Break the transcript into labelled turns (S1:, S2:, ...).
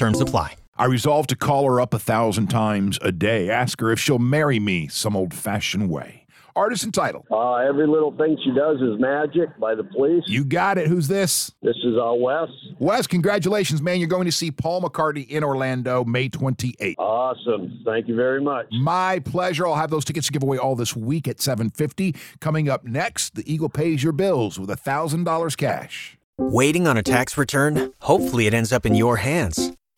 S1: Terms apply.
S2: I resolve to call her up a thousand times a day, ask her if she'll marry me some old-fashioned way. Artist and title.
S3: Uh, every little thing she does is magic by the police.
S2: You got it. Who's this?
S3: This is uh, Wes.
S2: Wes, congratulations, man. You're going to see Paul McCartney in Orlando May 28th.
S3: Awesome. Thank you very much.
S2: My pleasure. I'll have those tickets to give away all this week at 750. Coming up next, the Eagle pays your bills with a $1,000 cash.
S1: Waiting on a tax return? Hopefully it ends up in your hands.